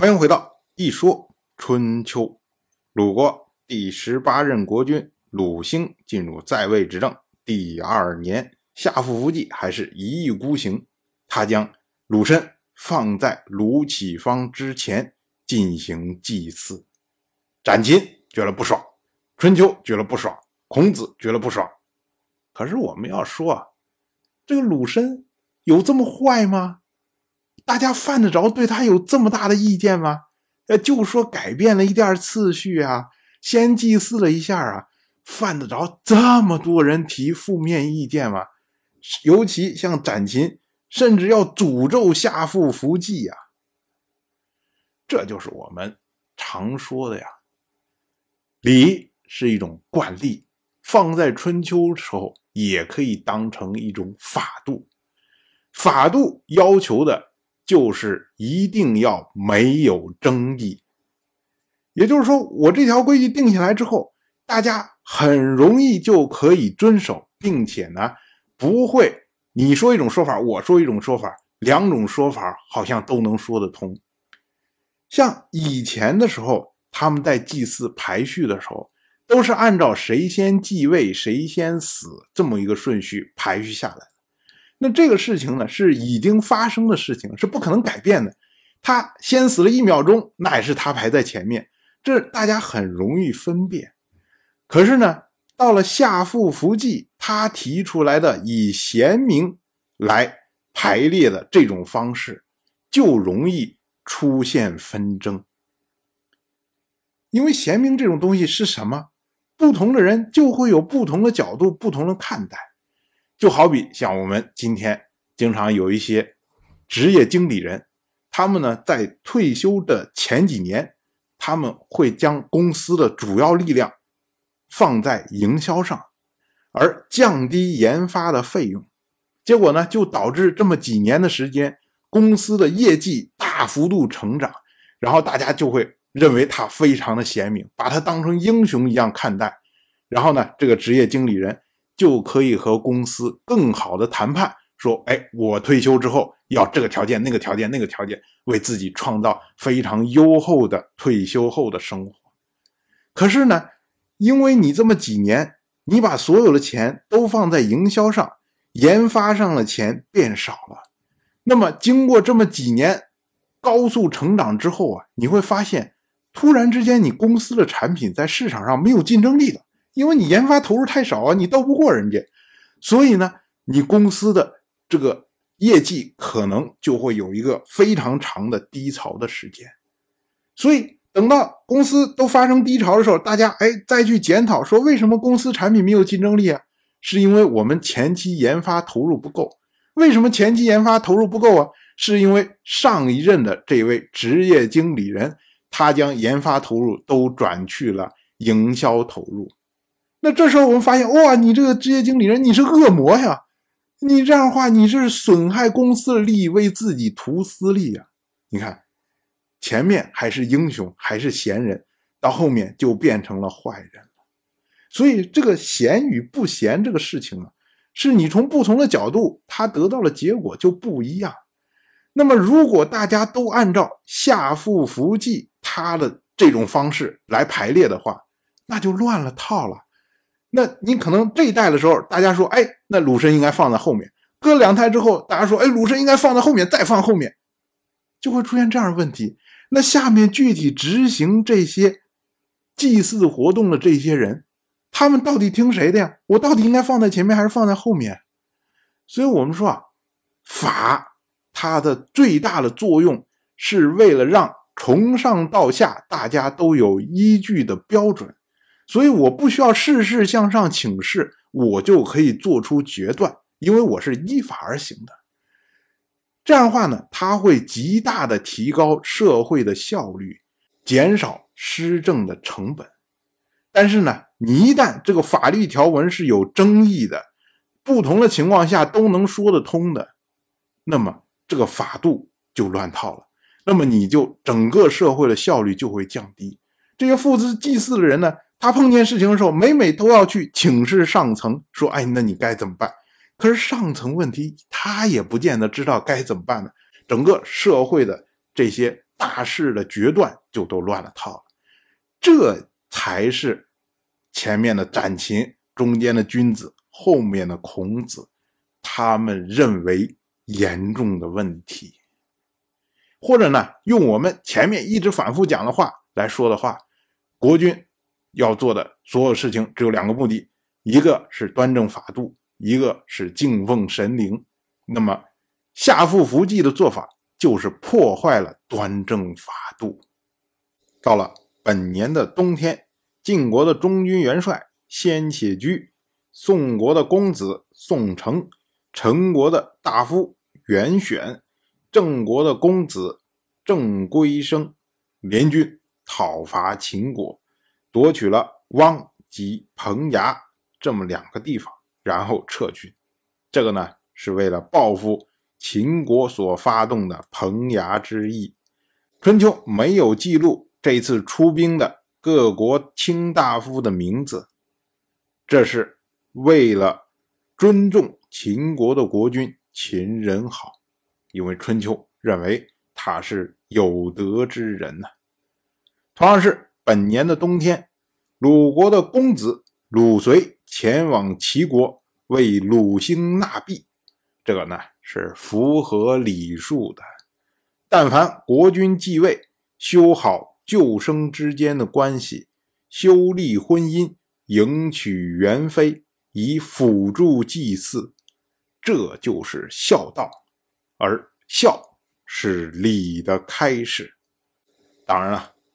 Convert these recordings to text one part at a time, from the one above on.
欢迎回到一说春秋。鲁国第十八任国君鲁兴进入在位执政第二年，下父伏季还是一意孤行，他将鲁申放在鲁启方之前进行祭祀。展禽觉得不爽，春秋觉得不爽，孔子觉得不爽。可是我们要说啊，这个鲁申有这么坏吗？大家犯得着对他有这么大的意见吗？呃，就说改变了一点次序啊，先祭祀了一下啊，犯得着这么多人提负面意见吗？尤其像展禽，甚至要诅咒下父伏祭呀。这就是我们常说的呀，礼是一种惯例，放在春秋时候也可以当成一种法度，法度要求的。就是一定要没有争议，也就是说，我这条规矩定下来之后，大家很容易就可以遵守，并且呢，不会你说一种说法，我说一种说法，两种说法好像都能说得通。像以前的时候，他们在祭祀排序的时候，都是按照谁先继位，谁先死这么一个顺序排序下来的。那这个事情呢，是已经发生的事情，是不可能改变的。他先死了一秒钟，那也是他排在前面，这大家很容易分辨。可是呢，到了下父伏季，他提出来的以贤明来排列的这种方式，就容易出现纷争。因为贤明这种东西是什么？不同的人就会有不同的角度，不同的看待。就好比像我们今天经常有一些职业经理人，他们呢在退休的前几年，他们会将公司的主要力量放在营销上，而降低研发的费用，结果呢就导致这么几年的时间，公司的业绩大幅度成长，然后大家就会认为他非常的贤明，把他当成英雄一样看待，然后呢这个职业经理人。就可以和公司更好的谈判，说：“哎，我退休之后要这个条件、那个条件、那个条件，为自己创造非常优厚的退休后的生活。”可是呢，因为你这么几年，你把所有的钱都放在营销上、研发上的钱变少了。那么，经过这么几年高速成长之后啊，你会发现，突然之间，你公司的产品在市场上没有竞争力了。因为你研发投入太少啊，你斗不过人家，所以呢，你公司的这个业绩可能就会有一个非常长的低潮的时间。所以等到公司都发生低潮的时候，大家哎再去检讨说为什么公司产品没有竞争力啊？是因为我们前期研发投入不够。为什么前期研发投入不够啊？是因为上一任的这位职业经理人他将研发投入都转去了营销投入。那这时候我们发现，哇，你这个职业经理人，你是恶魔呀！你这样的话，你是损害公司的利益，为自己图私利呀！你看，前面还是英雄，还是贤人，到后面就变成了坏人了。所以，这个贤与不贤这个事情啊，是你从不同的角度，他得到的结果就不一样。那么，如果大家都按照下父伏祭他的这种方式来排列的话，那就乱了套了。那你可能这一代的时候，大家说，哎，那鲁申应该放在后面；搁两代之后，大家说，哎，鲁申应该放在后面，再放后面，就会出现这样的问题。那下面具体执行这些祭祀活动的这些人，他们到底听谁的呀？我到底应该放在前面还是放在后面？所以我们说啊，法它的最大的作用是为了让从上到下大家都有依据的标准。所以我不需要事事向上请示，我就可以做出决断，因为我是依法而行的。这样的话呢，它会极大的提高社会的效率，减少施政的成本。但是呢，你一旦这个法律条文是有争议的，不同的情况下都能说得通的，那么这个法度就乱套了，那么你就整个社会的效率就会降低。这些负责祭祀的人呢？他碰见事情的时候，每每都要去请示上层，说：“哎，那你该怎么办？”可是上层问题，他也不见得知道该怎么办呢。整个社会的这些大事的决断就都乱了套了。这才是前面的展禽，中间的君子，后面的孔子，他们认为严重的问题。或者呢，用我们前面一直反复讲的话来说的话，国君要做的所有事情只有两个目的：一个是端正法度，一个是敬奉神灵。那么下父伏稷的做法就是破坏了端正法度。到了本年的冬天，晋国的中军元帅先且居，宋国的公子宋城，陈国的大夫袁选。郑国的公子郑归生联军讨伐秦国，夺取了汪及彭衙这么两个地方，然后撤军。这个呢，是为了报复秦国所发动的彭衙之役。春秋没有记录这次出兵的各国卿大夫的名字，这是为了尊重秦国的国君秦人好。因为春秋认为他是有德之人呢。同样是本年的冬天，鲁国的公子鲁随前往齐国为鲁兴纳币，这个呢是符合礼数的。但凡国君继位，修好旧生之间的关系，修立婚姻，迎娶元妃，以辅助祭祀，这就是孝道。而孝是礼的开始，当然了，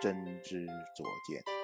真知灼见。